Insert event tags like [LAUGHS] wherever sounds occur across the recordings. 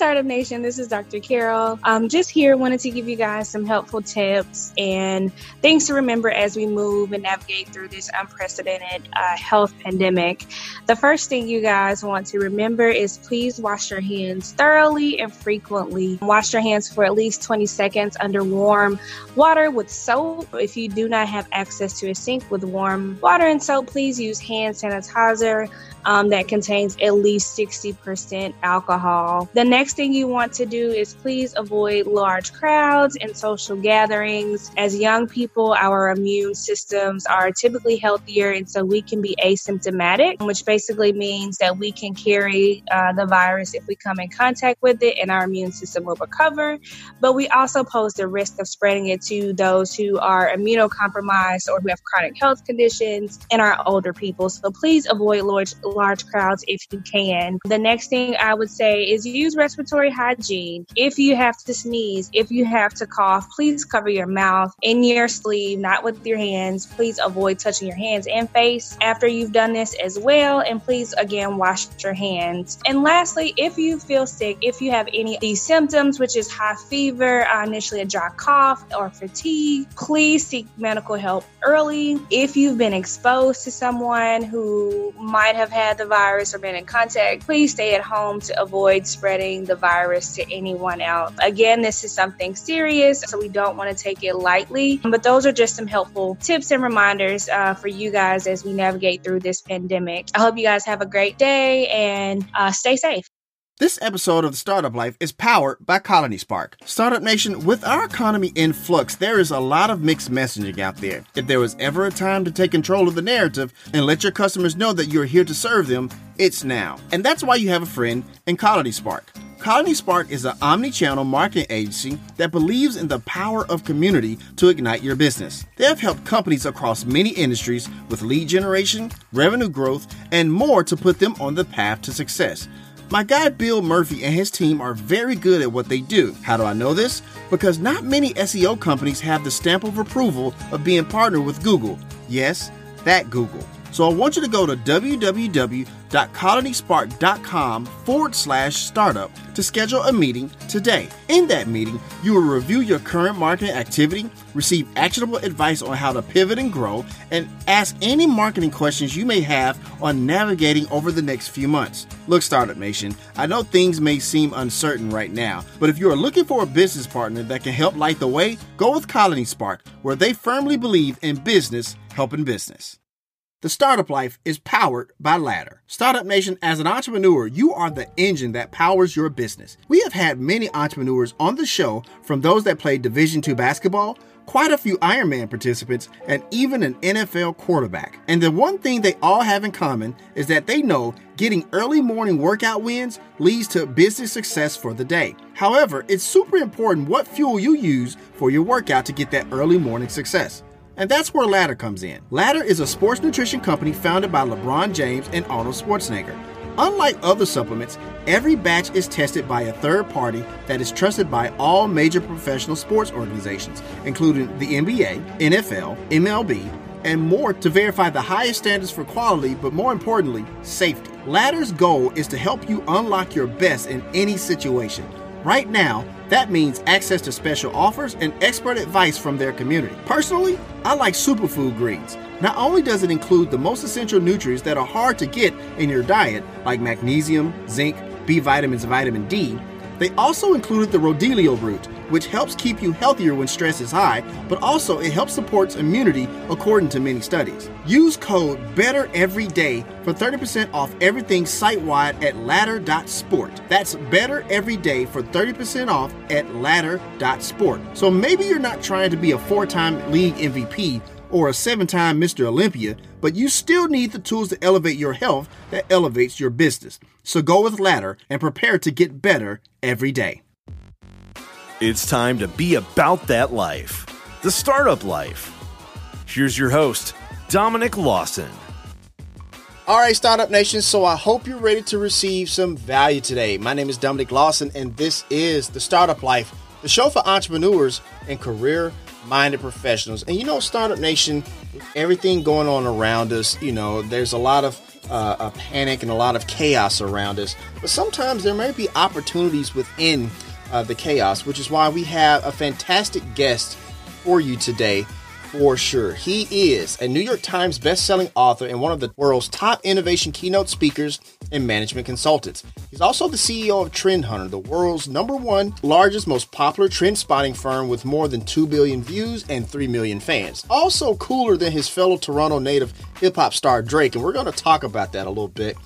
Startup Nation. This is Dr. Carol. I'm just here, wanted to give you guys some helpful tips and things to remember as we move and navigate through this unprecedented uh, health pandemic. The first thing you guys want to remember is please wash your hands thoroughly and frequently. Wash your hands for at least 20 seconds under warm water with soap. If you do not have access to a sink with warm water and soap, please use hand sanitizer um, that contains at least 60% alcohol. The next thing you want to do is please avoid large crowds and social gatherings. As young people, our immune systems are typically healthier, and so we can be asymptomatic, which basically means that we can carry uh, the virus if we come in contact with it, and our immune system will recover. But we also pose the risk of spreading it to those who are immunocompromised or who have chronic health conditions and our older people. So please avoid large large crowds if you can. The next thing I would say is use respiratory hygiene. If you have to sneeze, if you have to cough, please cover your mouth in your sleeve, not with your hands. Please avoid touching your hands and face after you've done this as well. And please, again, wash your hands. And lastly, if you feel sick, if you have any of these symptoms, which is high fever, uh, initially a dry cough, or fatigue, please seek medical help early. If you've been exposed to someone who might have had the virus or been in contact, please stay at home to avoid spreading the virus to anyone else. Again, this is something serious, so we don't want to take it lightly. But those are just some helpful tips and reminders uh, for you guys as we navigate through this pandemic. I hope you guys have a great day and uh, stay safe. This episode of the Startup Life is powered by Colony Spark. Startup Nation, with our economy in flux, there is a lot of mixed messaging out there. If there was ever a time to take control of the narrative and let your customers know that you're here to serve them, it's now. And that's why you have a friend in Colony Spark. Colony Spark is an omni-channel marketing agency that believes in the power of community to ignite your business. They have helped companies across many industries with lead generation, revenue growth, and more to put them on the path to success. My guy Bill Murphy and his team are very good at what they do. How do I know this? Because not many SEO companies have the stamp of approval of being partnered with Google. Yes, that Google. So I want you to go to www.colonyspark.com forward slash startup to schedule a meeting today. In that meeting, you will review your current marketing activity, receive actionable advice on how to pivot and grow, and ask any marketing questions you may have on navigating over the next few months. Look, Startup Nation, I know things may seem uncertain right now, but if you are looking for a business partner that can help light the way, go with Colony Spark, where they firmly believe in business helping business. The Startup Life is powered by Ladder. Startup Nation, as an entrepreneur, you are the engine that powers your business. We have had many entrepreneurs on the show, from those that played Division II basketball, quite a few Ironman participants, and even an NFL quarterback. And the one thing they all have in common is that they know getting early morning workout wins leads to business success for the day. However, it's super important what fuel you use for your workout to get that early morning success. And that's where Ladder comes in. Ladder is a sports nutrition company founded by LeBron James and Arnold Schwarzenegger. Unlike other supplements, every batch is tested by a third party that is trusted by all major professional sports organizations, including the NBA, NFL, MLB, and more to verify the highest standards for quality, but more importantly, safety. Ladder's goal is to help you unlock your best in any situation. Right now, that means access to special offers and expert advice from their community. Personally, I like superfood greens. Not only does it include the most essential nutrients that are hard to get in your diet, like magnesium, zinc, B vitamins, vitamin D, they also included the Rhodiola root, which helps keep you healthier when stress is high, but also it helps supports immunity according to many studies. Use code BETTEREVERYDAY for 30% off everything site-wide at ladder.sport. That's better every day for 30% off at ladder.sport. So maybe you're not trying to be a four-time league MVP or a seven time Mr. Olympia, but you still need the tools to elevate your health that elevates your business. So go with Ladder and prepare to get better every day. It's time to be about that life, the startup life. Here's your host, Dominic Lawson. All right, Startup Nation. So I hope you're ready to receive some value today. My name is Dominic Lawson, and this is the Startup Life, the show for entrepreneurs and career minded professionals. And you know, Startup Nation, everything going on around us, you know, there's a lot of uh, a panic and a lot of chaos around us, but sometimes there may be opportunities within uh, the chaos, which is why we have a fantastic guest for you today for sure. He is a New York Times best-selling author and one of the world's top innovation keynote speakers and management consultants. He's also the CEO of Trend Hunter, the world's number one largest, most popular trend spotting firm with more than 2 billion views and 3 million fans. Also cooler than his fellow Toronto native hip hop star Drake, and we're going to talk about that a little bit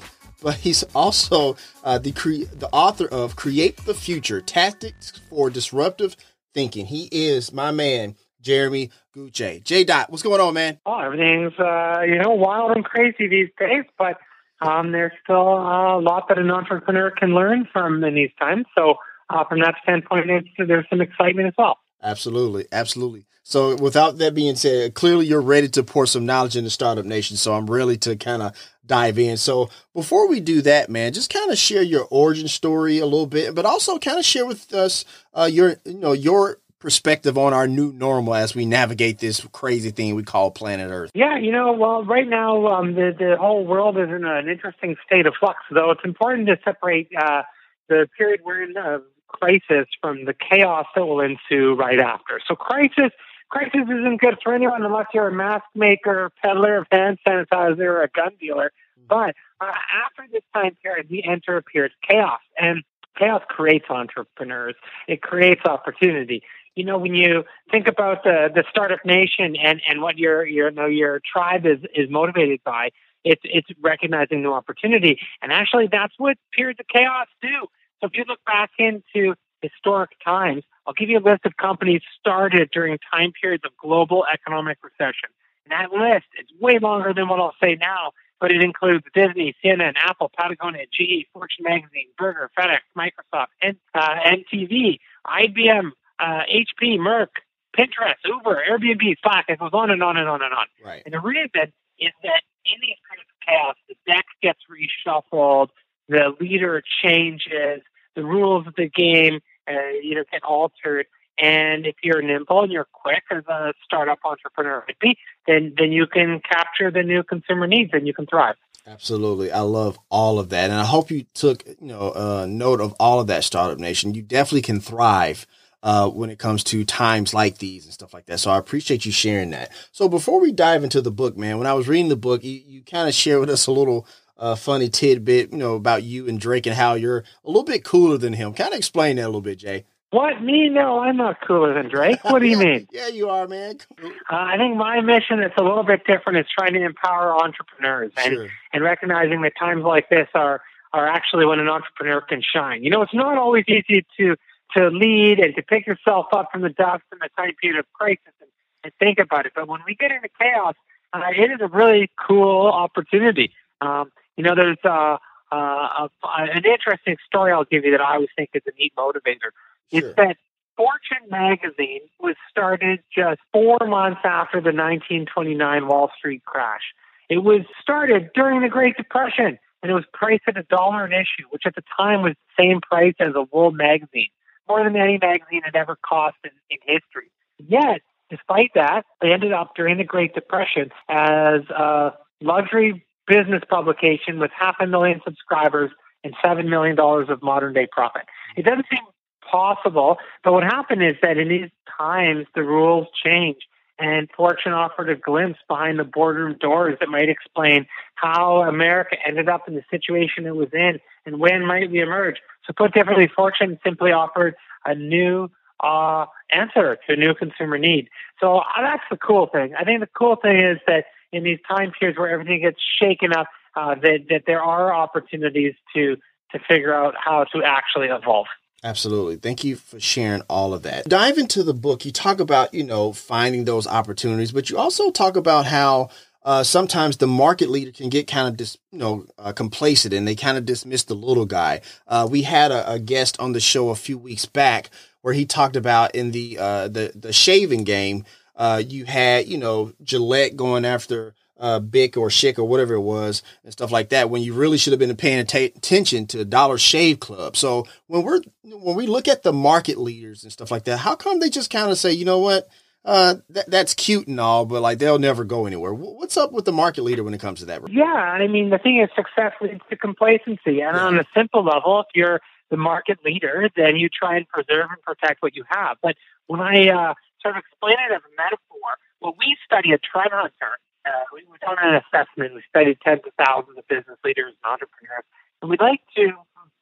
but he's also uh, the cre- the author of Create the Future: Tactics for Disruptive Thinking. He is my man, Jeremy Gutsche. J Dot, what's going on, man? Oh, everything's uh, you know wild and crazy these days, but um, there's still a lot that an entrepreneur can learn from in these times. So uh, from that standpoint, there's some excitement as well. Absolutely, absolutely. So, without that being said, clearly you're ready to pour some knowledge into Startup Nation. So, I'm ready to kind of dive in. So, before we do that, man, just kind of share your origin story a little bit, but also kind of share with us uh, your, you know, your perspective on our new normal as we navigate this crazy thing we call planet Earth? Yeah, you know, well, right now um, the the whole world is in an interesting state of flux. Though it's important to separate uh, the period we're in of crisis from the chaos that will ensue right after. So crisis. Crisis isn't good for anyone unless you're a mask maker, peddler of hand sanitizer, or a gun dealer. Mm-hmm. But uh, after this time period, we enter a period of chaos. And chaos creates entrepreneurs. It creates opportunity you know, when you think about the the startup nation and and what your your you know, your tribe is is motivated by, it's it's recognizing new opportunity, and actually that's what periods of chaos do. So if you look back into historic times, I'll give you a list of companies started during time periods of global economic recession. And that list is way longer than what I'll say now, but it includes Disney, CNN, Apple, Patagonia, GE, Fortune Magazine, Burger, FedEx, Microsoft, and uh, MTV, IBM, uh, HP, Merck, Pinterest, Uber, Airbnb, Slack. It goes on and on and on and on. Right. And the reason is that in these kinds of chaos, the deck gets reshuffled, the leader changes, the rules of the game, uh, you know, get altered. And if you're nimble and you're quick as a startup entrepreneur would be, then then you can capture the new consumer needs and you can thrive. Absolutely. I love all of that. And I hope you took, you know, uh, note of all of that startup nation. You definitely can thrive uh, when it comes to times like these and stuff like that. So I appreciate you sharing that. So before we dive into the book, man, when I was reading the book, you, you kind of shared with us a little uh, funny tidbit, you know, about you and Drake and how you're a little bit cooler than him. Kind of explain that a little bit, Jay. What me? No, I'm not cooler than Drake. What do you [LAUGHS] yeah, mean? Yeah, you are, man. Uh, I think my mission is a little bit different. It's trying to empower entrepreneurs and Sure. and recognizing that times like this are are actually when an entrepreneur can shine. You know, it's not always easy to to lead and to pick yourself up from the dust in the time period of crisis and, and think about it. But when we get into chaos, uh, it is a really cool opportunity. Um, you know, there's uh, uh, a, an interesting story I'll give you that I always think is a neat motivator. Sure. It's that Fortune magazine was started just four months after the 1929 Wall Street crash. It was started during the Great Depression and it was priced at a dollar an issue, which at the time was the same price as a World magazine more than any magazine had ever cost in, in history. Yet, despite that, they ended up during the Great Depression as a luxury business publication with half a million subscribers and $7 million of modern day profit. It doesn't seem possible, but what happened is that in these times, the rules change. And Fortune offered a glimpse behind the boardroom doors that might explain how America ended up in the situation it was in and when might we emerge. So, put differently, Fortune simply offered a new uh, answer to a new consumer need. So, uh, that's the cool thing. I think the cool thing is that in these time periods where everything gets shaken up, uh, that, that there are opportunities to, to figure out how to actually evolve. Absolutely. Thank you for sharing all of that. Dive into the book. You talk about, you know, finding those opportunities, but you also talk about how uh, sometimes the market leader can get kind of dis, you know uh, complacent and they kind of dismiss the little guy. Uh, we had a, a, guest on the show a few weeks back where he talked about in the uh, the the shaving game. Uh, you had you know Gillette going after uh, Bic or Schick or whatever it was and stuff like that when you really should have been paying attention to Dollar Shave Club. So when we're when we look at the market leaders and stuff like that, how come they just kind of say, you know what? Uh, th- that's cute and all, but like they'll never go anywhere. What's up with the market leader when it comes to that? Yeah, I mean, the thing is, success leads to complacency, and yeah. on a simple level, if you're the market leader, then you try and preserve and protect what you have. But when I uh, sort of explain it as a metaphor, well, we study a trend hunter. Uh, we, we've done an assessment. We studied tens of thousands of business leaders and entrepreneurs, and we'd like to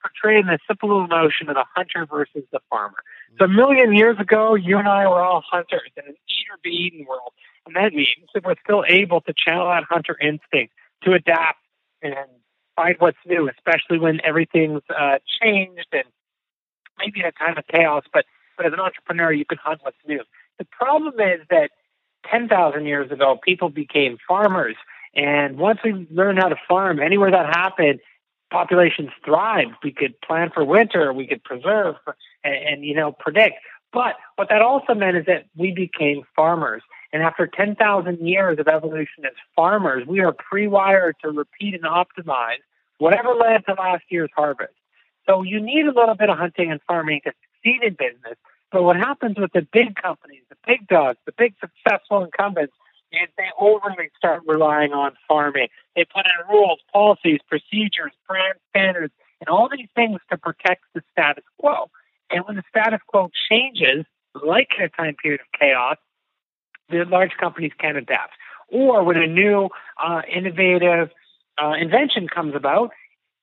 portray in the simple little notion of the hunter versus the farmer. So a million years ago, you and I were all hunters in an eater be eaten world. And that means that we're still able to channel that hunter instinct to adapt and find what's new, especially when everything's uh, changed and maybe in a time of chaos. But, but as an entrepreneur, you can hunt what's new. The problem is that 10,000 years ago, people became farmers. And once we learned how to farm, anywhere that happened, populations thrived. We could plan for winter, we could preserve and, and you know predict. But what that also meant is that we became farmers. And after 10,000 years of evolution as farmers, we are pre-wired to repeat and optimize whatever led to last year's harvest. So you need a little bit of hunting and farming to succeed in business. But what happens with the big companies, the big dogs, the big successful incumbents, is they overly start relying on farming. They put in rules, policies, procedures, brand standards, and all these things to protect the status quo. And when the status quo changes, like in a time period of chaos, the large companies can adapt. Or when a new uh, innovative uh, invention comes about,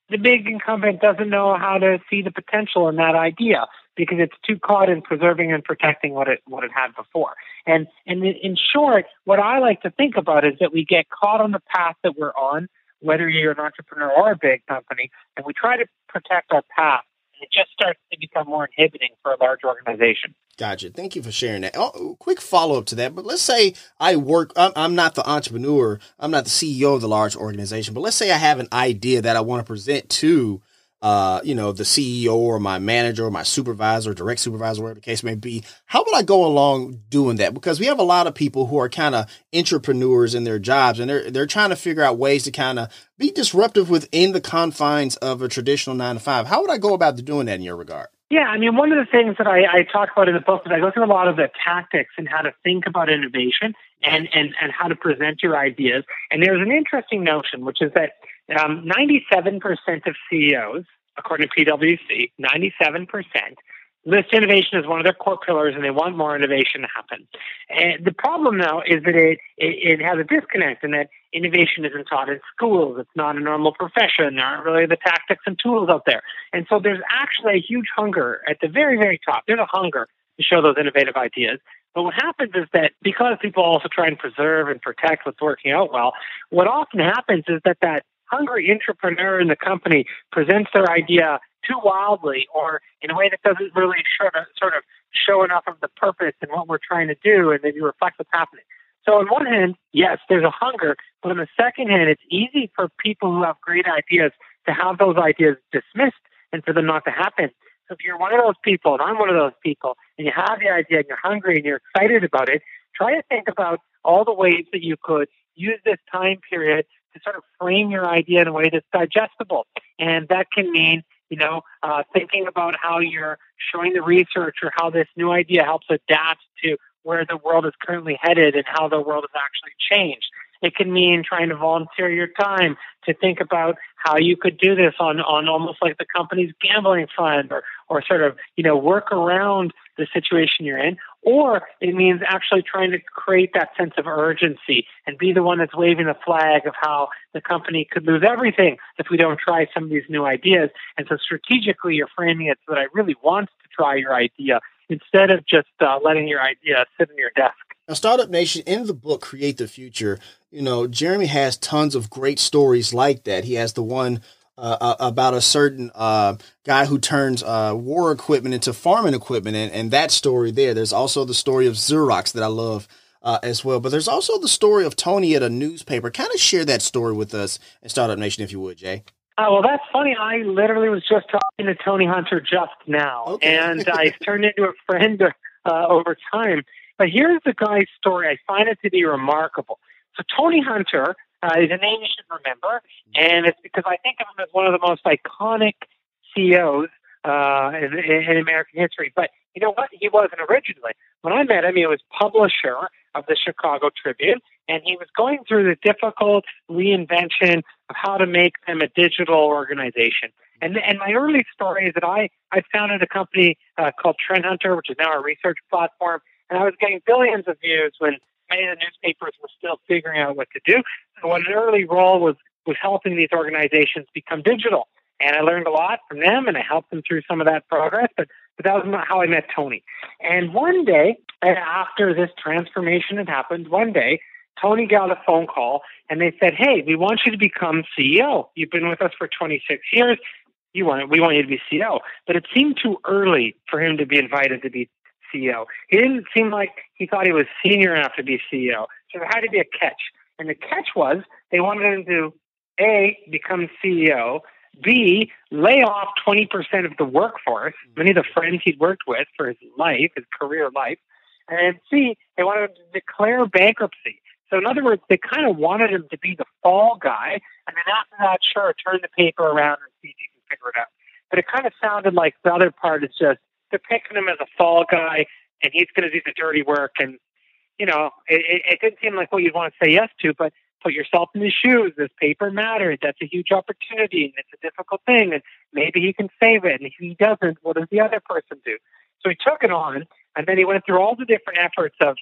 the big incumbent doesn't know how to see the potential in that idea because it's too caught in preserving and protecting what it what it had before. And and in short, what I like to think about is that we get caught on the path that we're on, whether you're an entrepreneur or a big company, and we try to protect our path And it just starts to become more inhibiting for a large organization. Gotcha. Thank you for sharing that. Oh, quick follow up to that. But let's say I work, I'm, I'm not the entrepreneur, I'm not the CEO of the large organization, but let's say I have an idea that I want to present to uh, you know, the CEO or my manager or my supervisor, direct supervisor, whatever the case may be. How would I go along doing that? Because we have a lot of people who are kind of entrepreneurs in their jobs and they're they're trying to figure out ways to kind of be disruptive within the confines of a traditional nine to five. How would I go about doing that in your regard? Yeah, I mean, one of the things that I, I talk about in the book is I go through a lot of the tactics and how to think about innovation and, and, and how to present your ideas. And there's an interesting notion, which is that um, 97% of CEOs, according to PwC, 97% list innovation as one of their core pillars and they want more innovation to happen. And the problem now is that it, it, it has a disconnect in that innovation isn't taught in schools. It's not a normal profession. There aren't really the tactics and tools out there. And so there's actually a huge hunger at the very, very top. There's a hunger to show those innovative ideas. But what happens is that because people also try and preserve and protect what's working out well, what often happens is that that hungry entrepreneur in the company presents their idea too wildly or in a way that doesn't really sort of, sort of show enough of the purpose and what we're trying to do and maybe reflect what's happening. So on one hand, yes, there's a hunger, but on the second hand, it's easy for people who have great ideas to have those ideas dismissed and for them not to happen. So if you're one of those people, and I'm one of those people, and you have the idea and you're hungry and you're excited about it, try to think about all the ways that you could use this time period sort of frame your idea in a way that's digestible. And that can mean, you know, uh, thinking about how you're showing the research or how this new idea helps adapt to where the world is currently headed and how the world has actually changed. It can mean trying to volunteer your time to think about how you could do this on, on almost like the company's gambling fund or, or sort of, you know, work around the situation you're in, or it means actually trying to create that sense of urgency and be the one that's waving the flag of how the company could lose everything if we don't try some of these new ideas. And so strategically, you're framing it so that I really want to try your idea instead of just uh, letting your idea sit in your desk. Now, Startup Nation, in the book Create the Future, you know, Jeremy has tons of great stories like that. He has the one uh, uh, about a certain uh, guy who turns uh, war equipment into farming equipment, and, and that story there. There's also the story of Xerox that I love uh, as well, but there's also the story of Tony at a newspaper. Kind of share that story with us in Startup Nation, if you would, Jay. Uh, well, that's funny. I literally was just talking to Tony Hunter just now, okay. and [LAUGHS] I turned into a friend over time. But here's the guy's story. I find it to be remarkable. So Tony Hunter uh, is a name you should remember, and it's because I think of him as one of the most iconic CEOs uh, in, in American history. But you know what? He wasn't originally. When I met him, he was publisher of the Chicago Tribune, and he was going through the difficult reinvention of how to make them a digital organization. And and my early story is that I I founded a company uh, called Trend Hunter, which is now a research platform, and I was getting billions of views when many of the newspapers were still figuring out what to do. So an early role was was helping these organizations become digital. And I learned a lot from them and I helped them through some of that progress. But, but that was not how I met Tony. And one day, after this transformation had happened, one day, Tony got a phone call and they said, Hey, we want you to become CEO. You've been with us for 26 years. You want, we want you to be CEO. But it seemed too early for him to be invited to be CEO. He didn't seem like he thought he was senior enough to be CEO. So there had to be a catch. And the catch was they wanted him to A, become CEO, B, lay off 20% of the workforce, many of the friends he'd worked with for his life, his career life, and C, they wanted him to declare bankruptcy. So, in other words, they kind of wanted him to be the fall guy, and then after that, sure, turn the paper around and see if you can figure it out. But it kind of sounded like the other part is just they're picking him as a fall guy, and he's going to do the dirty work. And you know, it, it, it didn't seem like what you'd want to say yes to, but put yourself in his shoes. This paper matters. That's a huge opportunity, and it's a difficult thing. And maybe he can save it. And if he doesn't, what does the other person do? So he took it on, and then he went through all the different efforts of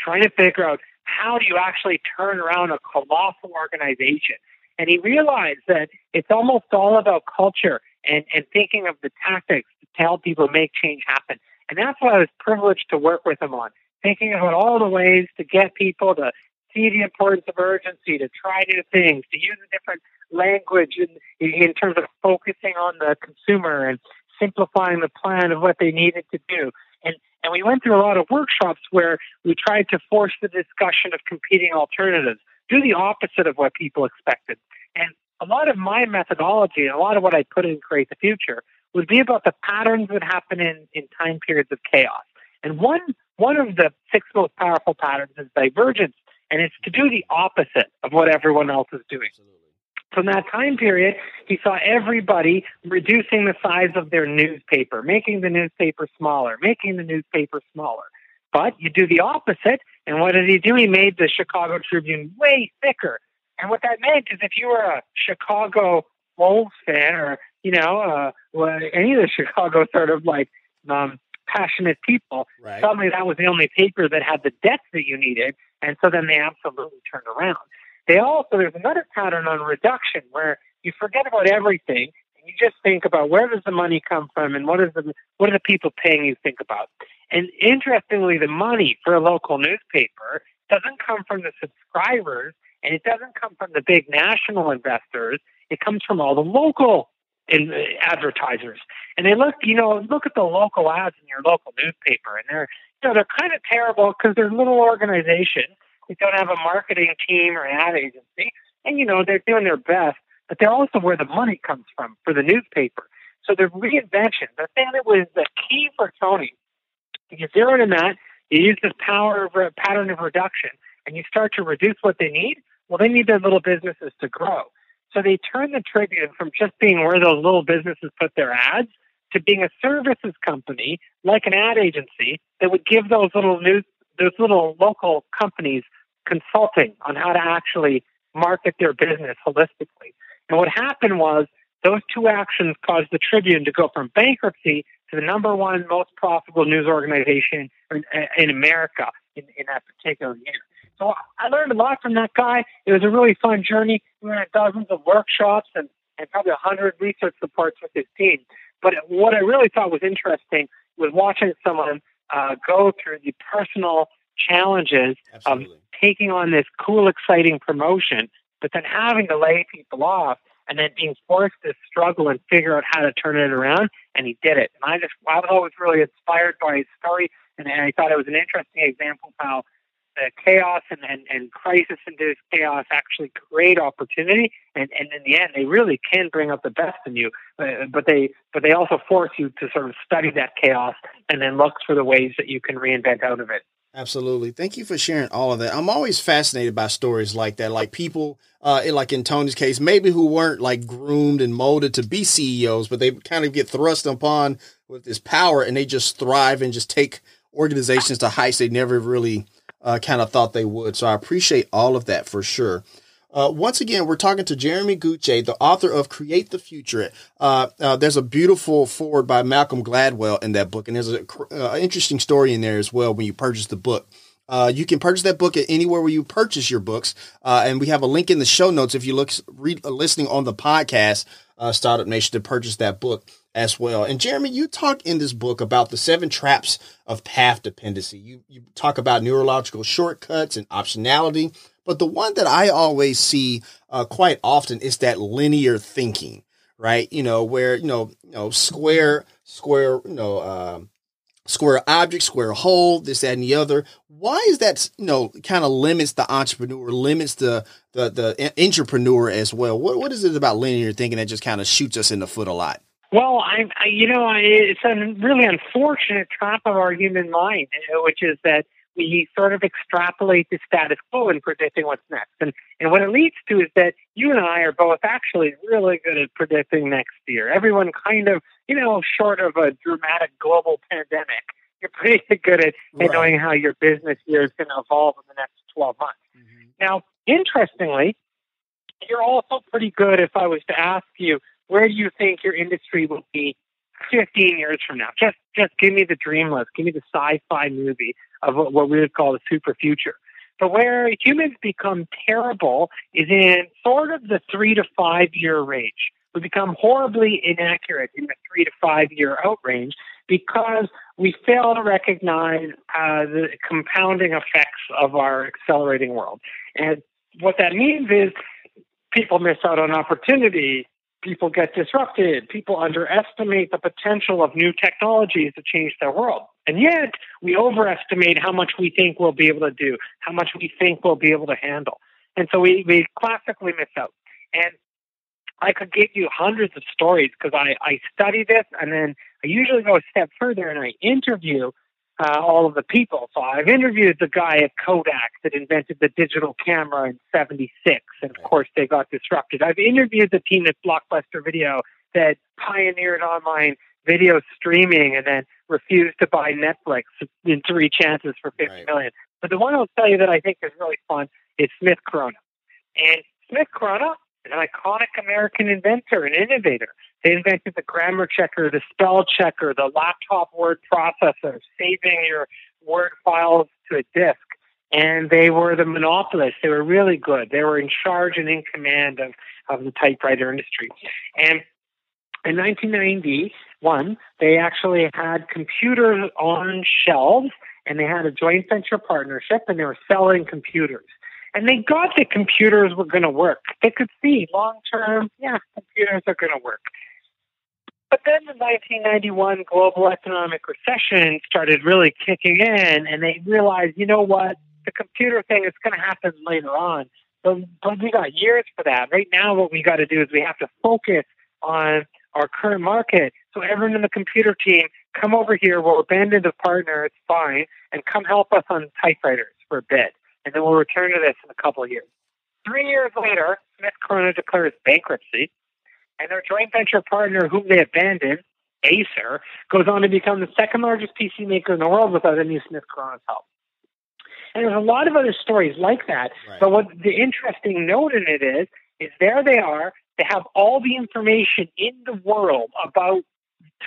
trying to figure out how do you actually turn around a colossal organization. And he realized that it's almost all about culture and, and thinking of the tactics to help people make change happen. And that's what I was privileged to work with him on, thinking about all the ways to get people to see the importance of urgency, to try new things, to use a different language in, in terms of focusing on the consumer and simplifying the plan of what they needed to do. And, and we went through a lot of workshops where we tried to force the discussion of competing alternatives, do the opposite of what people expected. And a lot of my methodology and a lot of what I put in Create the Future would be about the patterns that happen in, in time periods of chaos. And one, one of the six most powerful patterns is divergence and it's to do the opposite of what everyone else is doing. Absolutely. From that time period, he saw everybody reducing the size of their newspaper, making the newspaper smaller, making the newspaper smaller. But you do the opposite, and what did he do? He made the Chicago Tribune way thicker. And what that meant is if you were a Chicago Wolves fan or, you know, uh, any of the [LAUGHS] Chicago sort of like um, passionate people, right. suddenly that was the only paper that had the depth that you needed. And so then they absolutely turned around. They also, there's another pattern on reduction where you forget about everything and you just think about where does the money come from and what is the, what are the people paying you think about. And interestingly, the money for a local newspaper doesn't come from the subscribers and it doesn't come from the big national investors. It comes from all the local in uh, advertisers. And they look, you know, look at the local ads in your local newspaper, and they're, you know, they're kind of terrible because they're little organization. They don't have a marketing team or an ad agency, and you know they're doing their best, but they're also where the money comes from for the newspaper. So the reinvention, the thing that was the key for Tony, you zero in that, you use this power of pattern of reduction, and you start to reduce what they need. Well, they need their little businesses to grow. So they turned the Tribune from just being where those little businesses put their ads to being a services company like an ad agency that would give those little news those little local companies consulting on how to actually market their business holistically. And what happened was those two actions caused the Tribune to go from bankruptcy to the number one most profitable news organization in, in America in, in that particular year. So I learned a lot from that guy. It was a really fun journey. We went on dozens of workshops and, and probably a hundred research reports with his team. But what I really thought was interesting was watching someone uh, go through the personal challenges Absolutely. of taking on this cool, exciting promotion, but then having to lay people off and then being forced to struggle and figure out how to turn it around. And he did it. And I just, I was always really inspired by his story. And I thought it was an interesting example of how the chaos and, and, and crisis induced chaos actually create opportunity and, and in the end they really can bring up the best in you uh, but they but they also force you to sort of study that chaos and then look for the ways that you can reinvent out of it Absolutely. Thank you for sharing all of that. I'm always fascinated by stories like that, like people, uh, like in Tony's case, maybe who weren't like groomed and molded to be CEOs, but they kind of get thrust upon with this power and they just thrive and just take organizations to heights they never really uh, kind of thought they would. So I appreciate all of that for sure. Uh, once again, we're talking to Jeremy Gutsche, the author of Create the Future. Uh, uh, there's a beautiful forward by Malcolm Gladwell in that book, and there's an uh, interesting story in there as well when you purchase the book. Uh, you can purchase that book at anywhere where you purchase your books, uh, and we have a link in the show notes if you look re- listening on the podcast, Startup Nation, to purchase that book as well. And Jeremy, you talk in this book about the seven traps of path dependency. You you talk about neurological shortcuts and optionality. But the one that I always see uh, quite often is that linear thinking, right? You know, where, you know, you know, square, square, you know, um, square object, square hole, this, that, and the other. Why is that, you know, kind of limits the entrepreneur, limits the, the, the entrepreneur as well? What, what is it about linear thinking that just kind of shoots us in the foot a lot? Well, I, I you know, it's a really unfortunate trap of our human mind, which is that we sort of extrapolate the status quo in predicting what's next. And, and what it leads to is that you and I are both actually really good at predicting next year. Everyone kind of, you know, short of a dramatic global pandemic, [LAUGHS] you're pretty good at, right. at knowing how your business year is going to evolve in the next 12 months. Mm-hmm. Now, interestingly, you're also pretty good if I was to ask you, where do you think your industry will be 15 years from now? Just, just give me the dream list. Give me the sci-fi movie of what we would call the super future. But where humans become terrible is in sort of the three to five year range. We become horribly inaccurate in the three to five year out range because we fail to recognize uh, the compounding effects of our accelerating world. And what that means is people miss out on opportunity, people get disrupted, people underestimate the potential of new technologies to change their world. And yet, we overestimate how much we think we'll be able to do, how much we think we'll be able to handle. And so we, we classically miss out. And I could give you hundreds of stories because I, I study this and then I usually go a step further and I interview uh, all of the people. So I've interviewed the guy at Kodak that invented the digital camera in 76, and of course they got disrupted. I've interviewed the team at Blockbuster Video that pioneered online video streaming and then refused to buy Netflix in three chances for fifty right. million. But the one I'll tell you that I think is really fun is Smith Corona. And Smith Corona is an iconic American inventor and innovator. They invented the grammar checker, the spell checker, the laptop word processor, saving your word files to a disk. And they were the monopolists. They were really good. They were in charge and in command of, of the typewriter industry. And in 1991, they actually had computers on shelves and they had a joint venture partnership and they were selling computers. And they got that computers were going to work. They could see long term, yeah, computers are going to work. But then the 1991 global economic recession started really kicking in, and they realized, you know what, the computer thing is going to happen later on. But, but we got years for that. Right now, what we got to do is we have to focus on our current market. So everyone in the computer team, come over here. We'll abandon the partner. It's fine, and come help us on typewriters for a bit, and then we'll return to this in a couple of years. Three years later, Smith Corona declares bankruptcy, and their joint venture partner, whom they abandoned, Acer, goes on to become the second largest PC maker in the world without any Smith Corona's help. And there's a lot of other stories like that. Right. But what the interesting note in it is, is there they are. They have all the information in the world about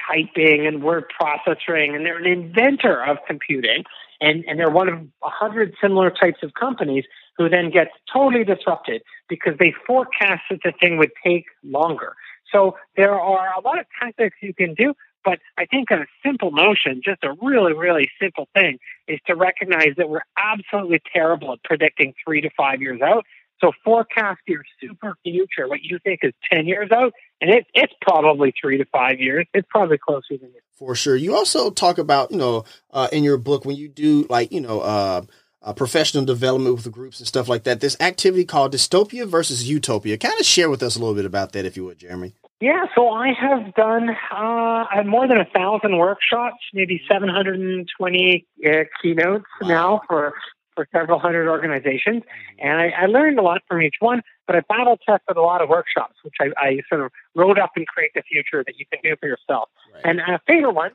typing and word processing, and they're an inventor of computing. And, and they're one of a hundred similar types of companies who then gets totally disrupted because they forecast that the thing would take longer. So there are a lot of tactics you can do, but I think a simple notion, just a really, really simple thing, is to recognize that we're absolutely terrible at predicting three to five years out. So forecast your super future, what you think is 10 years out, and it, it's probably three to five years. It's probably closer than it. For sure. You also talk about, you know, uh, in your book, when you do like, you know, uh, uh, professional development with the groups and stuff like that. This activity called Dystopia versus Utopia. Kind of share with us a little bit about that, if you would, Jeremy. Yeah, so I have done uh, I have more than a thousand workshops, maybe 720 uh, keynotes wow. now for for several hundred organizations, and I, I, learned a lot from each one. But I battle tested a lot of workshops, which I, I, sort of wrote up and create the future that you can do for yourself. Right. And a favorite one,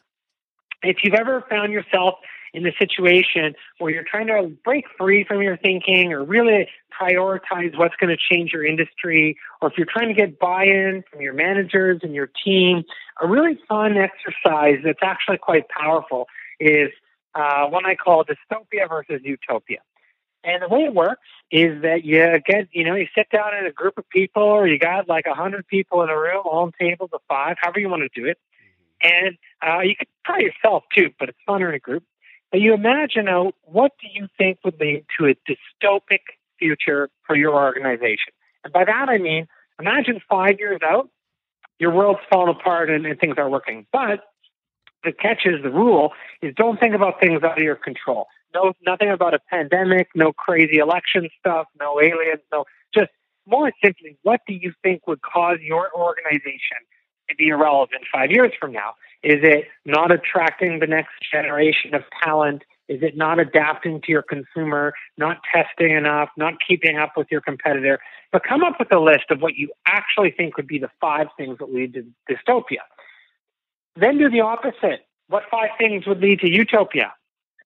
if you've ever found yourself in the situation where you're trying to break free from your thinking or really prioritize what's going to change your industry, or if you're trying to get buy in from your managers and your team, a really fun exercise that's actually quite powerful is uh, one I call dystopia versus utopia. And the way it works is that you get, you know, you sit down in a group of people, or you got like a hundred people in a room, all tables of five, however you want to do it. And uh, you could try yourself too, but it's funner in a group. You imagine out what do you think would lead to a dystopic future for your organization? And by that I mean, imagine five years out, your world's fallen apart and, and things aren't working. But the catch is the rule is don't think about things out of your control. No, nothing about a pandemic, no crazy election stuff, no aliens, no, just more simply, what do you think would cause your organization to be irrelevant five years from now? Is it not attracting the next generation of talent? Is it not adapting to your consumer, not testing enough, not keeping up with your competitor? But come up with a list of what you actually think would be the five things that lead to dystopia. Then do the opposite. What five things would lead to utopia?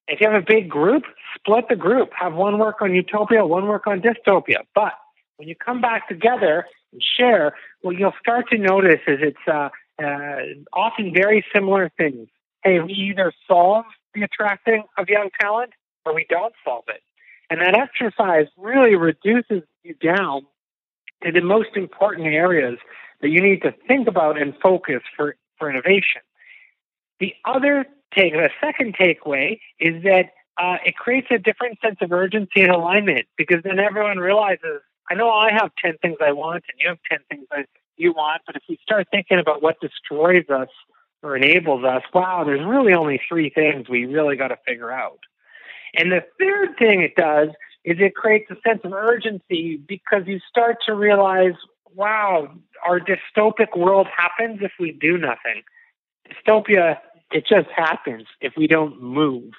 If you have a big group, split the group. Have one work on utopia, one work on dystopia. But when you come back together and share, what you'll start to notice is it's uh, often very similar things. Hey, we either solve the attracting of young talent or we don't solve it. And that exercise really reduces you down to the most important areas that you need to think about and focus for, for innovation. The other take, the second takeaway is that uh, it creates a different sense of urgency and alignment because then everyone realizes, I know I have 10 things I want and you have 10 things I, you want. But if we start thinking about what destroys us or enables us, wow, there's really only three things we really got to figure out. And the third thing it does is it creates a sense of urgency because you start to realize, wow, our dystopic world happens if we do nothing. Dystopia, it just happens if we don't move.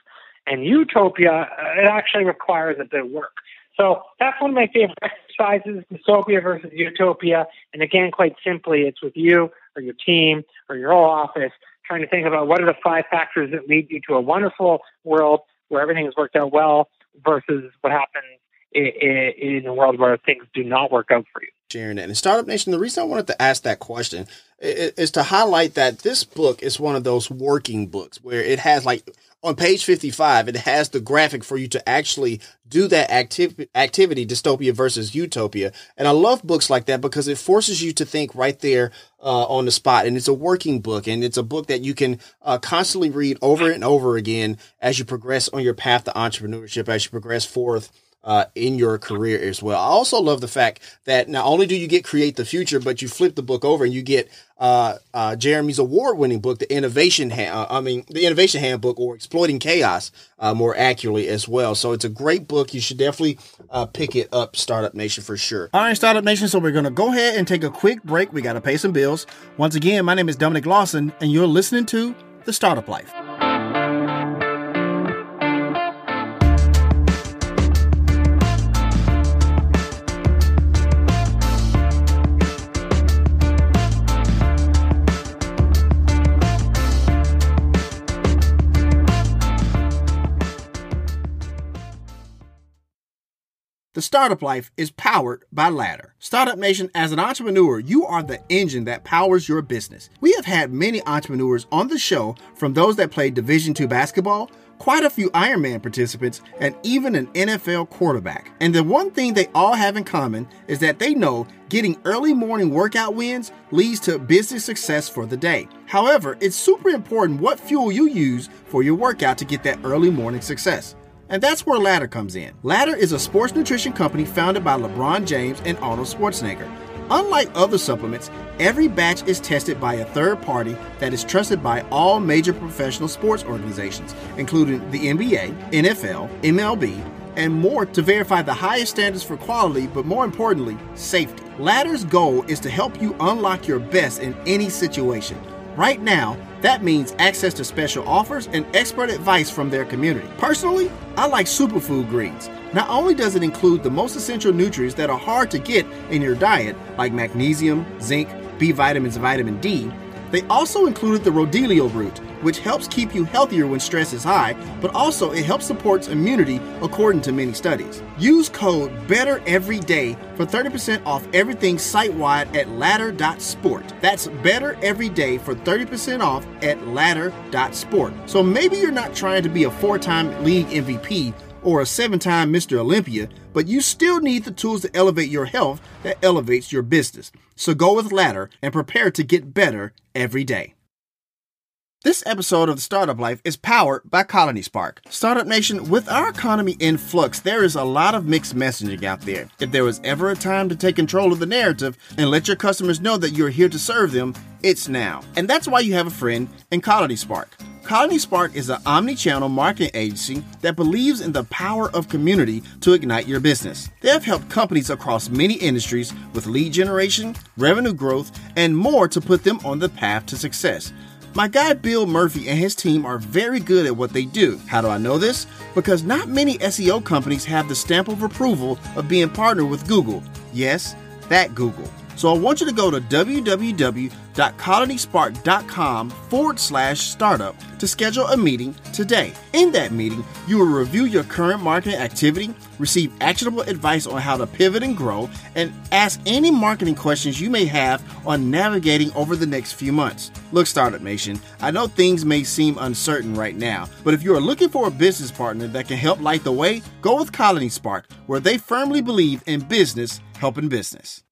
And utopia, it actually requires a bit of work. So that's one of my favorite [LAUGHS] exercises, dystopia versus utopia. And again, quite simply, it's with you or your team or your whole office trying to think about what are the five factors that lead you to a wonderful world where everything has worked out well versus what happens in, in a world where things do not work out for you sharing that. And Startup Nation, the reason I wanted to ask that question is to highlight that this book is one of those working books where it has like on page 55, it has the graphic for you to actually do that activity, activity, dystopia versus utopia. And I love books like that because it forces you to think right there uh, on the spot. And it's a working book and it's a book that you can uh, constantly read over and over again as you progress on your path to entrepreneurship, as you progress forth uh, in your career as well. I also love the fact that not only do you get Create the Future, but you flip the book over and you get uh, uh, Jeremy's award-winning book, the Innovation, ha- uh, I mean, the Innovation Handbook, or Exploiting Chaos, uh, more accurately as well. So it's a great book. You should definitely uh, pick it up, Startup Nation, for sure. All right, Startup Nation. So we're to go ahead and take a quick break. We got to pay some bills. Once again, my name is Dominic Lawson, and you're listening to The Startup Life. The Startup Life is powered by Ladder. Startup Nation, as an entrepreneur, you are the engine that powers your business. We have had many entrepreneurs on the show, from those that played Division II basketball, quite a few Ironman participants, and even an NFL quarterback. And the one thing they all have in common is that they know getting early morning workout wins leads to business success for the day. However, it's super important what fuel you use for your workout to get that early morning success. And that's where Ladder comes in. Ladder is a sports nutrition company founded by LeBron James and Arnold Schwarzenegger. Unlike other supplements, every batch is tested by a third party that is trusted by all major professional sports organizations, including the NBA, NFL, MLB, and more to verify the highest standards for quality, but more importantly, safety. Ladder's goal is to help you unlock your best in any situation. Right now, that means access to special offers and expert advice from their community. Personally, I like superfood greens. Not only does it include the most essential nutrients that are hard to get in your diet, like magnesium, zinc, B vitamins, vitamin D, they also included the Rhodiola root, which helps keep you healthier when stress is high, but also it helps supports immunity according to many studies. Use code BETTER every day for 30% off everything site-wide at ladder.sport. That's better every day for 30% off at ladder.sport. So maybe you're not trying to be a four-time league MVP or a seven time Mr. Olympia, but you still need the tools to elevate your health that elevates your business. So go with Ladder and prepare to get better every day. This episode of the Startup Life is powered by Colony Spark. Startup Nation, with our economy in flux, there is a lot of mixed messaging out there. If there was ever a time to take control of the narrative and let your customers know that you're here to serve them, it's now. And that's why you have a friend in Colony Spark. Colony Spark is an omni channel marketing agency that believes in the power of community to ignite your business. They have helped companies across many industries with lead generation, revenue growth, and more to put them on the path to success. My guy Bill Murphy and his team are very good at what they do. How do I know this? Because not many SEO companies have the stamp of approval of being partnered with Google. Yes, that Google. So I want you to go to www.colonyspark.com forward slash startup to schedule a meeting today. In that meeting, you will review your current marketing activity, receive actionable advice on how to pivot and grow, and ask any marketing questions you may have on navigating over the next few months. Look, Startup Nation, I know things may seem uncertain right now, but if you are looking for a business partner that can help light the way, go with Colony Spark, where they firmly believe in business helping business.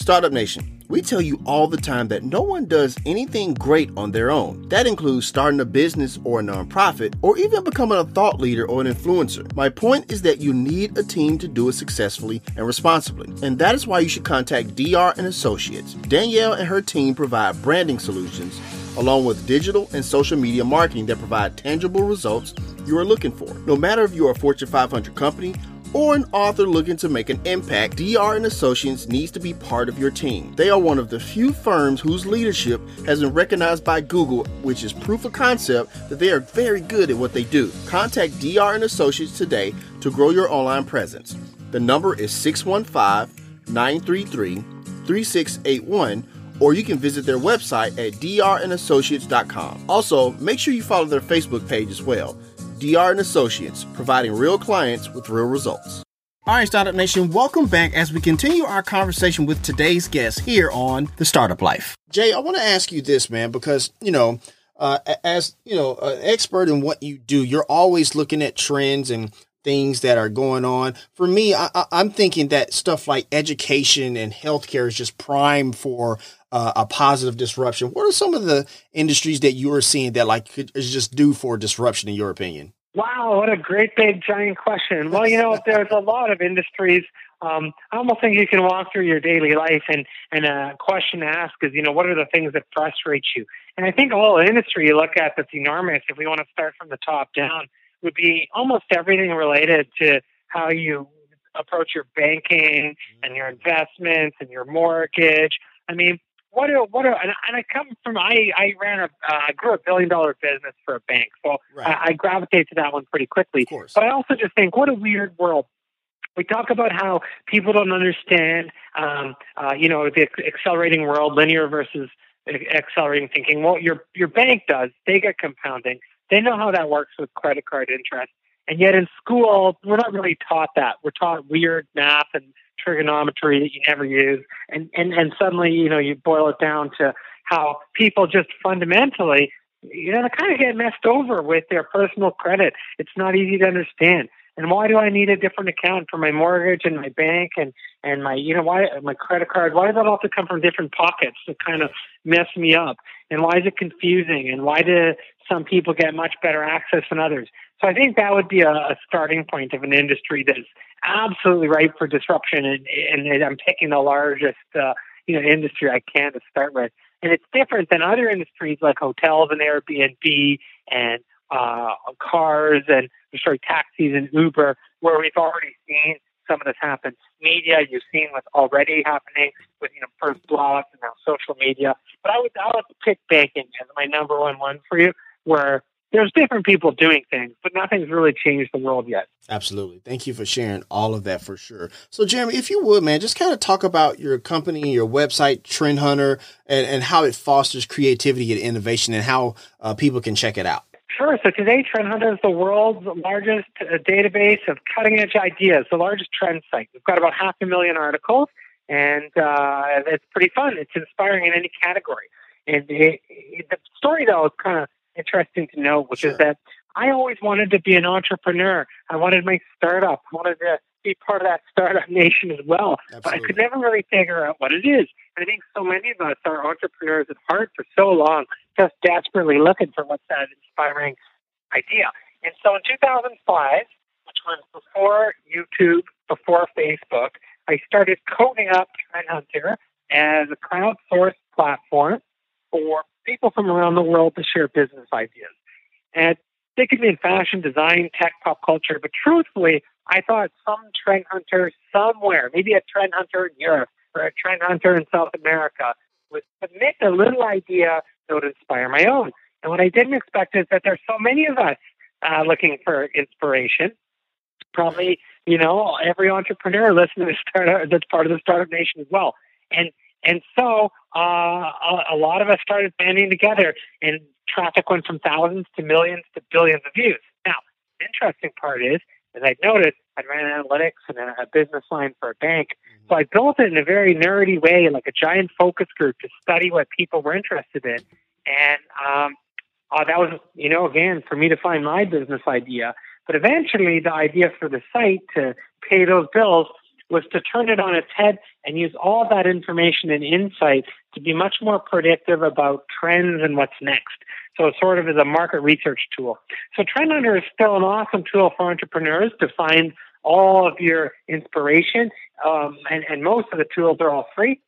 Startup Nation, we tell you all the time that no one does anything great on their own. That includes starting a business or a nonprofit, or even becoming a thought leader or an influencer. My point is that you need a team to do it successfully and responsibly, and that is why you should contact DR and Associates. Danielle and her team provide branding solutions along with digital and social media marketing that provide tangible results you are looking for. No matter if you are a Fortune 500 company or an author looking to make an impact, DR and Associates needs to be part of your team. They are one of the few firms whose leadership has been recognized by Google, which is proof of concept that they are very good at what they do. Contact DR and Associates today to grow your online presence. The number is 615-933-3681 or you can visit their website at drandassociates.com. Also, make sure you follow their Facebook page as well. DR and Associates, providing real clients with real results. All right, Startup Nation, welcome back as we continue our conversation with today's guest here on The Startup Life. Jay, I want to ask you this, man, because, you know, uh, as, you know, an expert in what you do, you're always looking at trends and things that are going on. For me, I, am thinking that stuff like education and healthcare is just prime for uh, a positive disruption. What are some of the industries that you are seeing that like is just due for disruption in your opinion? Wow, what a great big giant question. Well, you know, there's a lot of industries. Um, I almost think you can walk through your daily life and and a question to ask is, you know, what are the things that frustrate you? And I think a whole industry you look at that's enormous. If we want to start from the top down, would be almost everything related to how you approach your banking and your investments and your mortgage. I mean, what a what a and, I come from I I ran a uh, grew a billion dollar business for a bank, so right. I, I gravitate to that one pretty quickly. But I also just think what a weird world. We talk about how people don't understand, um, uh, you know, the accelerating world, linear versus accelerating thinking. Well, your your bank does. They get compounding. They know how that works with credit card interest. And yet in school, we're not really taught that. We're taught weird math and trigonometry that you never use. And, and, and suddenly, you know, you boil it down to how people just fundamentally, you know, they kind of get messed over with their personal credit. It's not easy to understand. And why do I need a different account for my mortgage and my bank and, and my, you know, why my credit card? Why does that all have to come from different pockets to kind of mess me up? And why is it confusing? And why do some people get much better access than others? So I think that would be a, a starting point of an industry that's absolutely ripe for disruption. And, and I'm picking the largest, uh, you know, industry I can to start with. And it's different than other industries like hotels and Airbnb and uh, cars and sorry taxis and Uber, where we've already seen some of this happen. Media, you've seen what's already happening with you know first blogs and now social media. But I would I would pick banking as my number one one for you, where there's different people doing things, but nothing's really changed the world yet. Absolutely. Thank you for sharing all of that for sure. So, Jeremy, if you would, man, just kind of talk about your company, your website, Trend Hunter, and, and how it fosters creativity and innovation and how uh, people can check it out. Sure. So today, Trend Hunter is the world's largest uh, database of cutting edge ideas, the largest trend site. We've got about half a million articles, and uh, it's pretty fun. It's inspiring in any category. And it, it, the story, though, is kind of interesting to know, which sure. is that I always wanted to be an entrepreneur. I wanted my startup. I wanted to be part of that startup [LAUGHS] nation as well. Absolutely. But I could never really figure out what it is. And I think so many of us are entrepreneurs at heart for so long, just desperately looking for what's that inspiring idea. And so in 2005, which was before YouTube, before Facebook, I started coding up Trend Hunter as a crowdsourced platform for people from around the world to share business ideas. And they could be in fashion, design, tech, pop culture, but truthfully, I thought some trend hunter somewhere, maybe a trend hunter in Europe or a trend hunter in South America, would submit a little idea that would inspire my own. And what I didn't expect is that there's so many of us uh, looking for inspiration. Probably, you know, every entrepreneur listening to startup that's part of the startup nation as well. And and so uh, a, a lot of us started banding together, and traffic went from thousands to millions to billions of views. Now, the interesting part is, as I noted, I ran analytics and a, business line for a bank. So I built it in a very nerdy way, like a giant focus group to study what people were interested in. And um, uh, that was, you know, again, for me to find my business idea. But eventually, the idea for the site to pay those bills was to turn it on its head and use all that information and insight to be much more predictive about trends and what's next. So it sort of is a market research tool. So Trend Hunter is still an awesome tool for entrepreneurs to find all of your inspiration, um, and, and most of the tools are all free.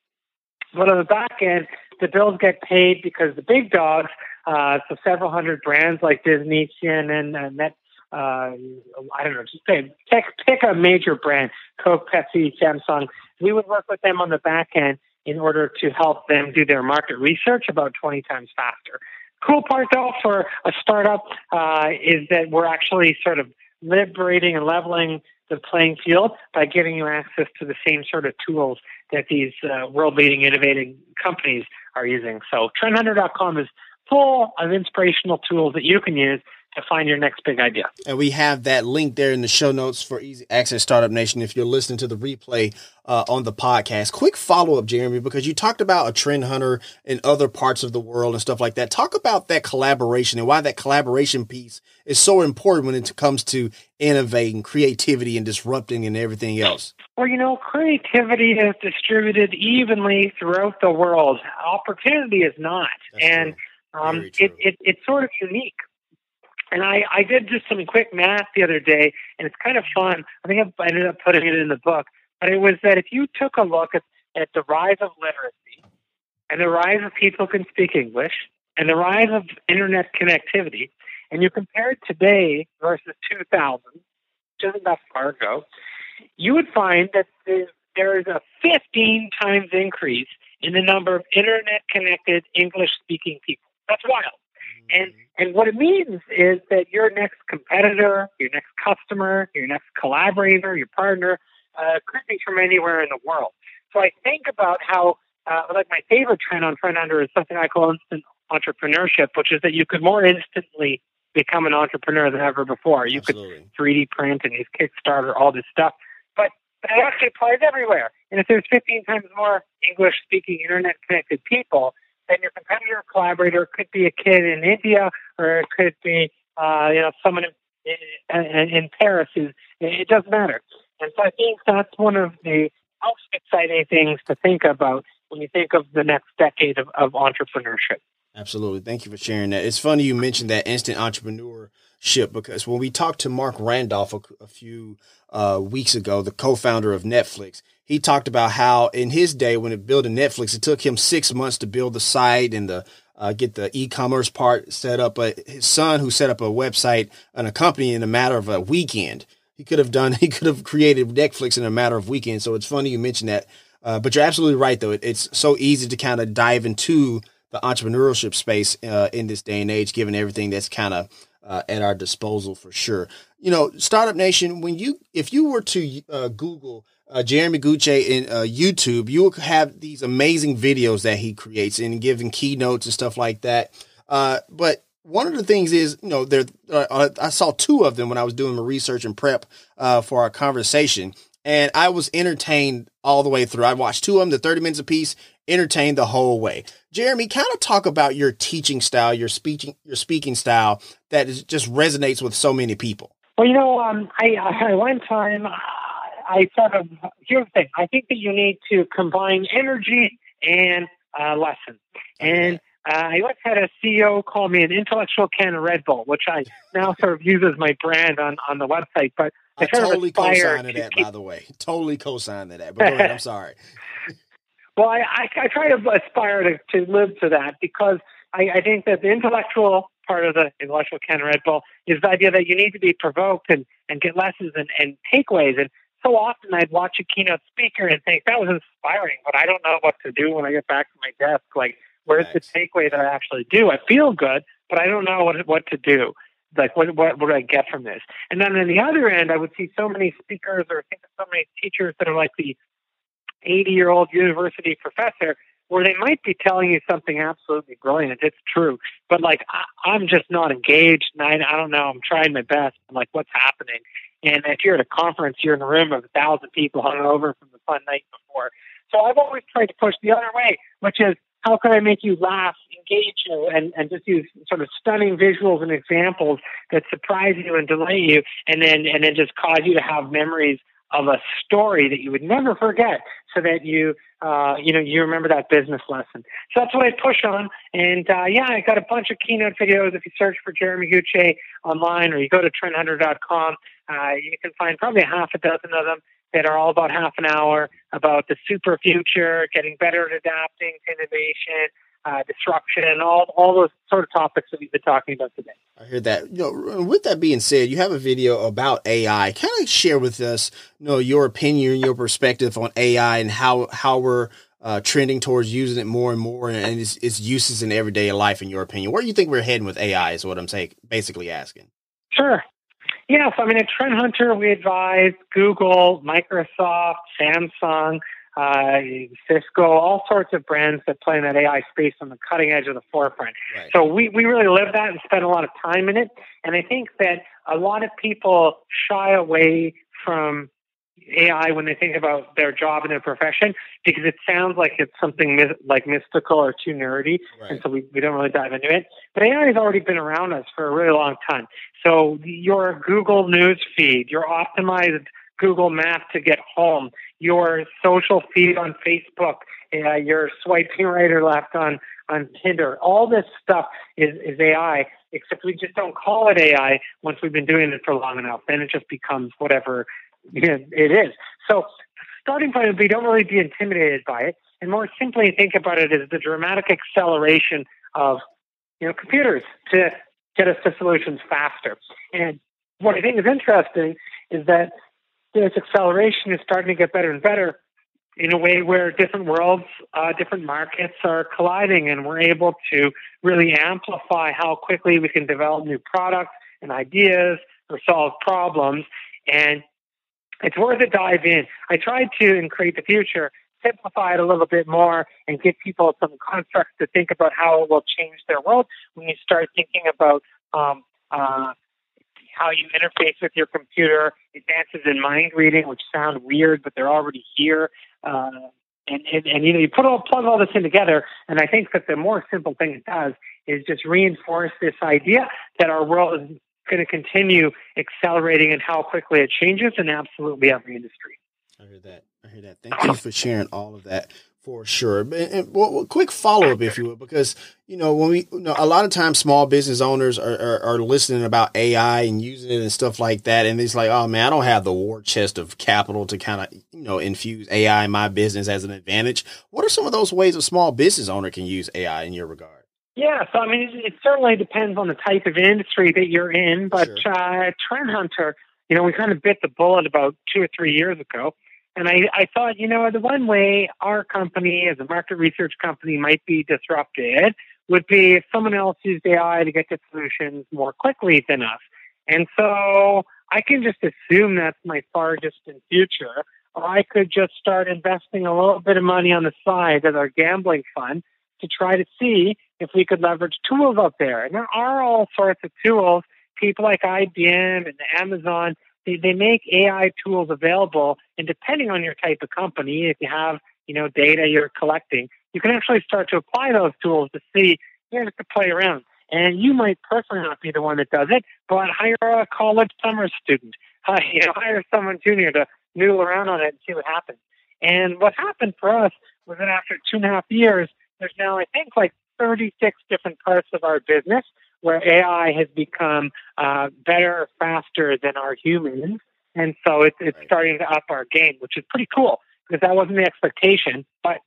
But on the back end, the bills get paid because the big dogs, uh, so several hundred brands like Disney, CNN, and Net, uh, I don't know, just pick, pick, a major brand, Coke, Pepsi, Samsung. We would work with them on the back end in order to help them do their market research about 20 times faster. Cool part though for a startup uh, is that we're actually sort of liberating and leveling the playing field by giving you access to the same sort of tools that these uh, world leading innovating companies are using. So trendhunter.com is full of inspirational tools that you can use to find your next big idea. And we have that link there in the show notes for Easy Access Startup Nation if you're listening to the replay uh, on the podcast. Quick follow up, Jeremy, because you talked about a trend hunter in other parts of the world and stuff like that. Talk about that collaboration and why that collaboration piece is so important when it comes to innovating, creativity, and disrupting and everything else. Well, you know, creativity is distributed evenly throughout the world. Opportunity is not. That's and um, it, it, it's sort of unique and I, I did just some quick math the other day, and it's kind of fun. I think I ended up putting it in the book. But it was that if you took a look at, at the rise of literacy and the rise of people who can speak English and the rise of internet connectivity, and you compared today versus 2000, which isn't that far ago, you would find that there is a 15 times increase in the number of internet connected English speaking people. That's wild. And and what it means is that your next competitor, your next customer, your next collaborator, your partner uh, could be from anywhere in the world. So I think about how, uh, like my favorite trend on Trend Hunter is something I call instant entrepreneurship, which is that you could more instantly become an entrepreneur than ever before. You Absolutely. could 3D print and use Kickstarter, all this stuff. But it actually applies everywhere. And if there's 15 times more English speaking internet connected people, then your competitor or collaborator could be a kid in India or it could be uh, you know someone in, in, in Paris. Who's, it doesn't matter. And so I think that's one of the most exciting things to think about when you think of the next decade of, of entrepreneurship. Absolutely. Thank you for sharing that. It's funny you mentioned that instant entrepreneurship because when we talked to Marc Randolph a, a few uh, weeks ago, the co-founder of Netflix, he talked about how in his day when it built a Netflix, it took him six months to build the site and the uh, get the e-commerce part set up. But his son, who set up a website and a company in a matter of a weekend, he could have done [LAUGHS] he could have created Netflix in a matter of weekends. So it's funny you mentioned that. Uh, but you're absolutely right, though. It, it's so easy to kind of dive into the entrepreneurship space uh, in this day and age, given everything that's kind of uh, at our disposal for sure. You know, Startup Nation, when you if you were to uh, Google uh, Jeremy Gutsche in uh, YouTube, you will have these amazing videos that he creates and giving keynotes and stuff like that. Uh, but one of the things is, you know, there uh, I saw two of them when I was doing my research and prep for our conversation, and I was entertained all the way through. I watched two of them, the thirty minutes apiece, entertained the whole way. Jeremy, kind of talk about your teaching style, your speaking, your speaking style that is, just resonates with so many people. Well, you know, um, I, I one time I sort of here's the thing. I think that you need to combine energy and uh, lesson. And uh, I once had a CEO call me an intellectual can of Red Bull, which I now [LAUGHS] sort of use as my brand on, on the website. But I, totally co-sign to that, by the way. Totally co-sign to that. But go ahead. I'm sorry. [LAUGHS] well, I, I, I, try to aspire to, to live to that because I, I think that the intellectual part of the intellectual can Red Bull is the idea that you need to be provoked and, and get lessons and, and takeaways. And so often I'd watch a keynote speaker and think that was inspiring, but I don't know what to do when I get back to my desk. Like, where's nice. the takeaway that I actually do? I feel good, but I don't know what what to do. Like, what what what do I get from this? And then on the other end, I would see so many speakers or think of so many teachers that are like the 80 year old university professor where they might be telling you something absolutely brilliant. It's true. But like, I, I'm just not engaged and I, I don't know. I'm trying my best. I'm like, what's happening? And if you're at a conference, you're in a room of a thousand people hung over from the fun night before. So I've always tried to push the other way, which is how can I make you laugh, engage you, and, and just use sort of stunning visuals and examples that surprise you and delight you, and then and then just cause you to have memories of a story that you would never forget, so that you uh, you know you remember that business lesson. So that's what I push on, and uh, yeah, I got a bunch of keynote videos. If you search for Jeremy Gutsche online, or you go to trendhunter.com, uh, you can find probably half a dozen of them that are all about half an hour about the super future, getting better at adapting to innovation, uh, disruption, and all all those sort of topics that we've been talking about today. I hear that. You know, with that being said, you have a video about AI. Kind of share with us, you know, your opinion, your perspective on AI, and how how we're uh, trending towards using it more and more, and its, its uses in everyday life. In your opinion, where do you think we're heading with AI? Is what I'm saying, basically asking. Sure. Yes, I mean at Trend Hunter we advise Google, Microsoft, Samsung, uh, Cisco, all sorts of brands that play in that AI space on the cutting edge of the forefront. Right. So we, we really live that and spend a lot of time in it. And I think that a lot of people shy away from AI when they think about their job and their profession because it sounds like it's something mis- like mystical or too nerdy, right. and so we, we don't really dive into it. But AI has already been around us for a really long time. So your Google News feed, your optimized Google Map to get home, your social feed on Facebook, uh, your swiping right or left on on Tinder, all this stuff is, is AI. Except we just don't call it AI once we've been doing it for long enough. Then it just becomes whatever [LAUGHS] it is. So, starting point would be don't really be intimidated by it, and more simply think about it as the dramatic acceleration of you know computers to get us to solutions faster. And what I think is interesting is that this acceleration is starting to get better and better in a way where different worlds, uh, different markets are colliding, and we're able to really amplify how quickly we can develop new products and ideas or solve problems. And it's worth a dive in. I tried to, in Create the Future, simplify it a little bit more and give people some constructs to think about how it will change their world when you start thinking about um, uh, how you interface with your computer, advances in mind reading, which sound weird, but they're already here. Uh, and, and, and, you know, you put all, plug all this in together, and I think that the more simple thing it does is just reinforce this idea that our world is going to continue accelerating and how quickly it changes in absolutely every industry. I hear that. I hear that. Thank you for sharing all of that for sure. And, and well, quick follow up, if you will, because you know when we, you know, a lot of times small business owners are, are, are, listening about AI and using it and stuff like that, and it's like, oh man, I don't have the war chest of capital to kind of you know infuse AI in my business as an advantage. What are some of those ways a small business owner can use AI in your regard? Yeah, so I mean, it, it, certainly depends on the type of industry that you're in, but sure. uh, Trend Hunter, you know, we kind of bit the bullet about two or three years ago. And I, I thought, you know, the one way our company as a market research company might be disrupted would be if someone else used AI to get to solutions more quickly than us. And so I can just assume that's my far distant future. Or I could just start investing a little bit of money on the side as our gambling fund to try to see if we could leverage tools out there. And there are all sorts of tools. People like IBM and Amazon, they, they make AI tools available. And depending on your type of company, if you have, you know, data you're collecting, you can actually start to apply those tools to see, you know, to play around. And you might personally not be the one that does it, but hire a college summer student. [LAUGHS] Uh, you know, hire someone junior to noodle around on it and see what happens. And what happened for us was that after two and a half years, there's now, I think, like 36 different parts of our business where AI has become uh, better, faster than our humans. And so it's, it's starting to up our game, which is pretty cool because that wasn't the expectation, but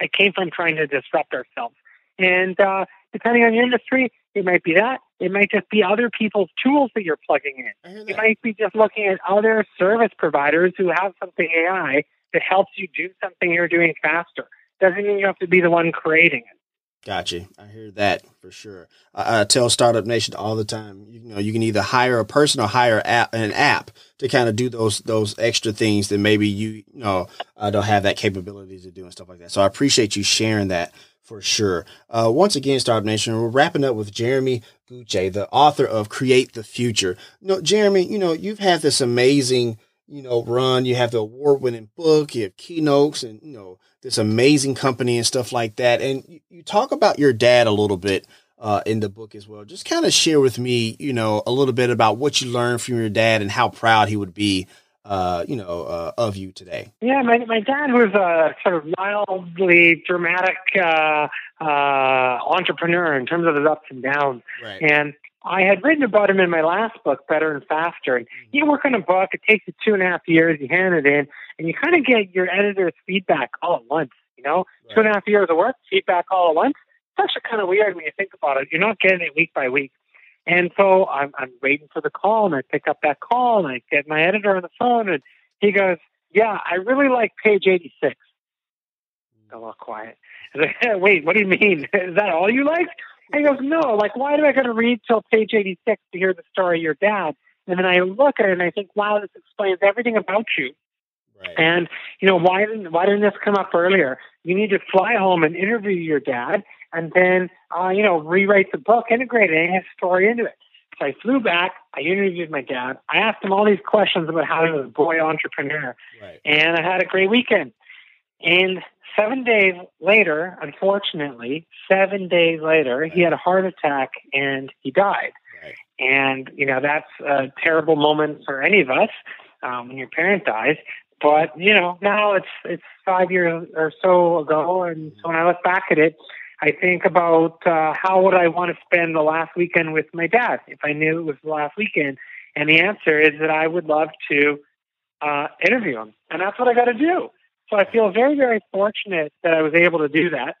it came from trying to disrupt ourselves. And uh, depending on your industry, it might be that. It might just be other people's tools that you're plugging in. It might be just looking at other service providers who have something AI that helps you do something you're doing faster. Doesn't mean you have to be the one creating it. Gotcha. I hear that for sure. I, I, tell Startup Nation all the time. You know, you can either hire a person or hire app, an app to kind of do those those extra things that maybe you, you know uh, don't have that capability to do and stuff like that. So I appreciate you sharing that for sure. Uh, once again, Startup Nation, we're wrapping up with Jeremy Gutsche, the author of Create the Future. You know, Jeremy, you know, you've had this amazing, you know, run. You have the award winning book, you have keynotes and, you know, this amazing company and stuff like that. And you, you talk about your dad a little bit. Uh, in the book as well. Just kind of share with me, you know, a little bit about what you learned from your dad and how proud he would be uh, you know, uh, of you today? Yeah, my my dad was a sort of mildly dramatic uh, uh, entrepreneur in terms of his ups and downs, right. and I had written about him in my last book, Better and Faster. And you work on a book, it takes you two and a half years, you hand it in, and you kind of get your editor's feedback all at once. You know, right. two and a half years of work, feedback all at once. It's actually kind of weird when you think about it. You're not getting it week by week. And so I'm, I'm waiting for the call, and I pick up that call, and I get my editor on the phone, and he goes, "Yeah, I really like page 86." A little quiet. [LAUGHS] Like, Wait, what do you mean? [LAUGHS] Is that all you like? He goes, "No. Like, why do I got to read till page 86 to hear the story of your dad?" And then I look at it and I think, "Wow, this explains everything about you." Right. And you know why didn't why didn't this come up earlier? You need to fly home and interview your dad and then uh, you know rewrite the book, integrating his story into it. So I flew back. I interviewed my dad. I asked him all these questions about how he was a boy entrepreneur, right. and I had a great weekend. And seven days later, unfortunately, seven days later, right. he had a heart attack and he died. Right. And you know that's a terrible moment for any of us um, when your parent dies. But you know now it's it's five years or so ago, and so when I look back at it, I think about uh, how would I want to spend the last weekend with my dad if I knew it was the last weekend, and the answer is that I would love to uh, interview him, and that's what I got to do. So I feel very, very fortunate that I was able to do that,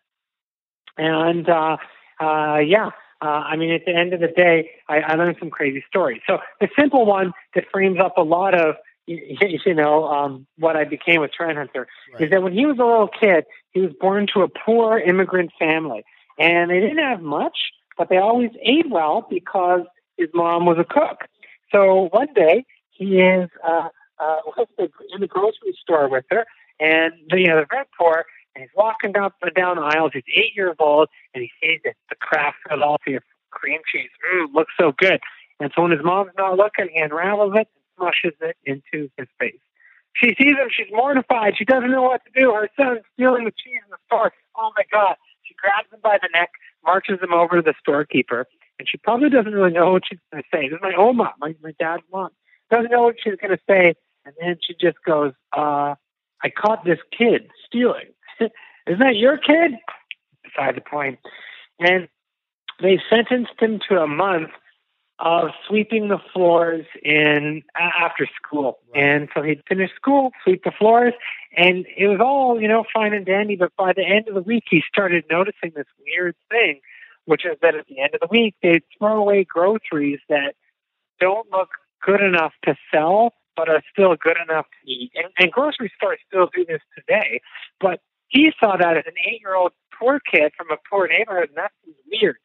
and uh, uh, yeah. Uh, I mean, at the end of the day, I, I learned some crazy stories. So the simple one that frames up a lot of you know, um, what I became with Trend Hunter right. is that when he was a little kid, he was born to a poor immigrant family, and they didn't have much, but they always ate well because his mom was a cook. So one day he is uh, uh, in the grocery store with her, and you know they're very poor, and he's walking down down the aisles. He's eight years old, and he sees that the Kraft Philadelphia cream cheese mm, looks so good. And so when his mom's not looking, he unravels it and smushes it into his face. She sees him. She's mortified. She doesn't know what to do. Her son's stealing the cheese in the store. Oh my God. She grabs him by the neck, marches him over to the storekeeper, and she probably doesn't really know what she's going to say. This is my own mom, my, my dad's mom. Doesn't know what she's going to say. And then she just goes, uh, I caught this kid stealing. [LAUGHS] Isn't that your kid? Beside the point. And they sentenced him to a month of sweeping the floors in after school. Right. And so he'd finish school, sweep the floors, and it was all, you know, fine and dandy. But by the end of the week, he started noticing this weird thing, which is that at the end of the week, they'd throw away groceries that don't look good enough to sell, but are still good enough to eat. And, and grocery stores still do this today. But he saw that as an eight-year-old poor kid from a poor neighborhood, and that was weird.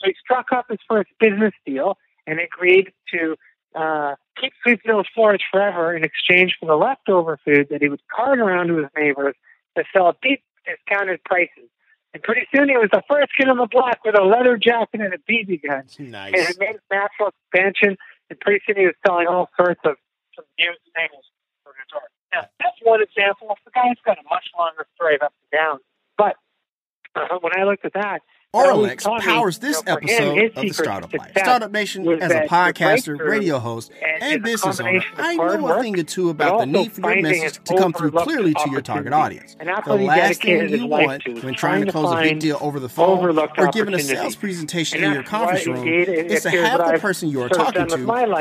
So he struck up his first business deal and agreed to uh, keep Sweet Mills Forage forever in exchange for the leftover food that he would cart around to his neighbors to sell at deep discounted prices. And pretty soon he was the first kid on the block with a leather jacket and a BB gun. Nice. And it made his natural expansion. And pretty soon he was selling all sorts of some used things for. Now, that's one example. The guy's got a much longer story of ups and downs. But uh, when I looked at that, Auralex powers this episode of the Startup Life. Startup Nation, as a podcaster, radio host, and business owner, I know a thing or two about the need for your message to come through clearly to your target audience. The last thing you want when trying to close a big deal over the phone or giving a sales presentation in your conference room is to have the person you are talking to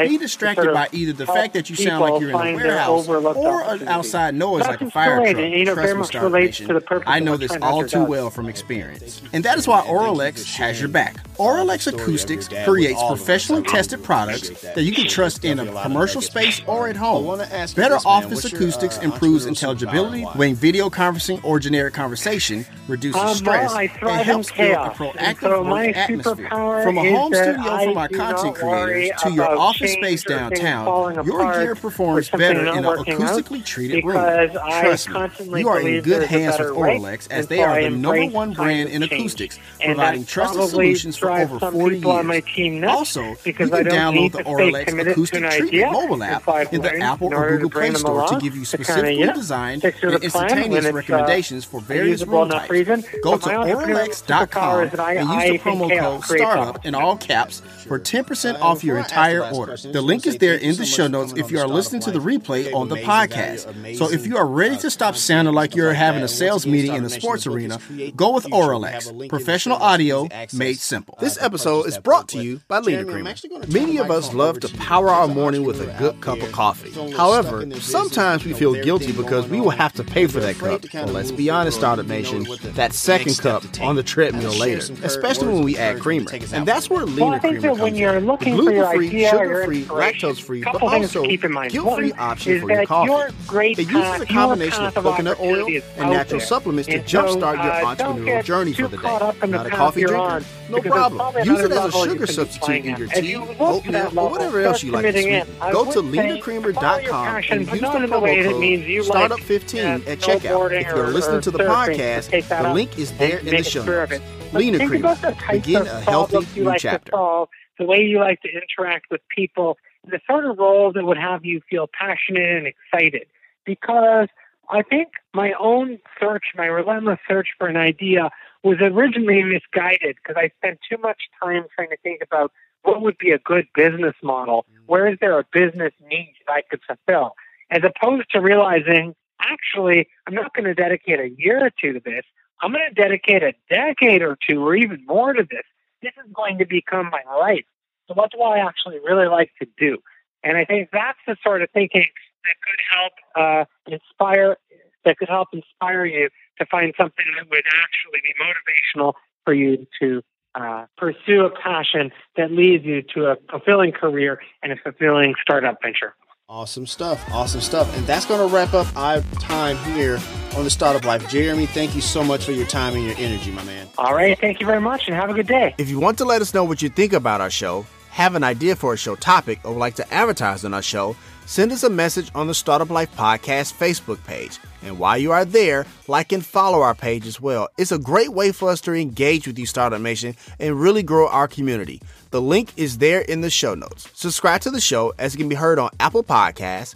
be distracted by either the fact that you sound like you're in a warehouse or an outside noise like a fire truck. Trust me, Startup Nation, I know this all too well from experience. And that is why Auralex has your back. Auralex Acoustics creates professionally tested products that you can trust in a commercial space or at home. Better office acoustics improves intelligibility when video conferencing or generic conversation reduces Um, stress and helps in build a chaos. proactive work atmosphere. From a home studio for my content creators to your office space downtown, your gear performs better in an acoustically treated room. Trust me, you are in good hands with better way, Auralex as they are the number one brand in acoustics, And providing trusted solutions for over 40 people on years. my team Also, because you I can download the stay Acoustic Treatment idea mobile app in the Apple or Google Play Store to give you specifically you know, designed and the plan instantaneous uh, recommendations for various room types. reason. Go to my entrepreneurial Auralex.com superpower is that I- and use the promo code STARTUP in all caps for 10% off your entire order. The link is there in the show notes if you are listening to the replay on the podcast. So if you are ready to stop sounding like you're having a sales meeting in the sports arena, go with Auralex. Professional audio made simple. This episode is brought to you by Leaner Creamer. Many of us love to power our morning with a good cup of coffee. However, sometimes we feel guilty because we will have to pay for that cup. Well, let's be honest, Startup Nation, that second cup on the treadmill later, especially when we add creamer. And that's where Leaner Well, I think Creamer that when you're in. looking for your idea or your sugar-free, lactose-free, but couple things to also keep in mind. guilt-free One option for your coffee. your great It uses a combination of coconut oil and natural supplements to jumpstart your uh, entrepreneurial journey for the day. Not a coffee drinker? No problem. Use it as a sugar substitute in your tea, you look to that oatmeal, or whatever else you like to sweeten. Go to your and use the in the way promo that means you code STARTUP15 uh, at checkout. If you're listening to the podcast, the link is there in the show a career of notes. Leaner Creamer. about the types Begin a healthy new like chapter. The way you like to interact with people, the sort of roles that would have you feel passionate and excited. Because I think my own search, my relentless search for an idea, was originally misguided because I spent too much time trying to think about what would be a good business model. Mm. Where is there a business need that I could fulfill? As opposed to realizing, actually, I'm not going to dedicate a year or two to this. I'm going to dedicate a decade or two or even more to this. This is going to become my life. So what do I actually really like to do? And I think that's the sort of thinking that could help uh, inspire, that could help inspire you to find something that would actually be motivational for you to uh, pursue a passion that leads you to a fulfilling career and a fulfilling startup venture. Awesome stuff. Awesome stuff. And that's going to wrap up our time here on the Startup Life. Jeremy, thank you so much for your time and your energy, my man. All right. Thank you very much and have a good day. If you want to let us know what you think about our show, have an idea for a show topic, or would like to advertise on our show, send us a message on the Startup Life Podcast Facebook page. And while you are there, like and follow our page as well. It's a great way for us to engage with you, Startup Nation, and really grow our community. The link is there in the show notes. Subscribe to the show as it can be heard on Apple Podcasts,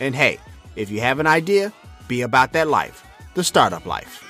And hey, if you have an idea, be about that life, the startup life.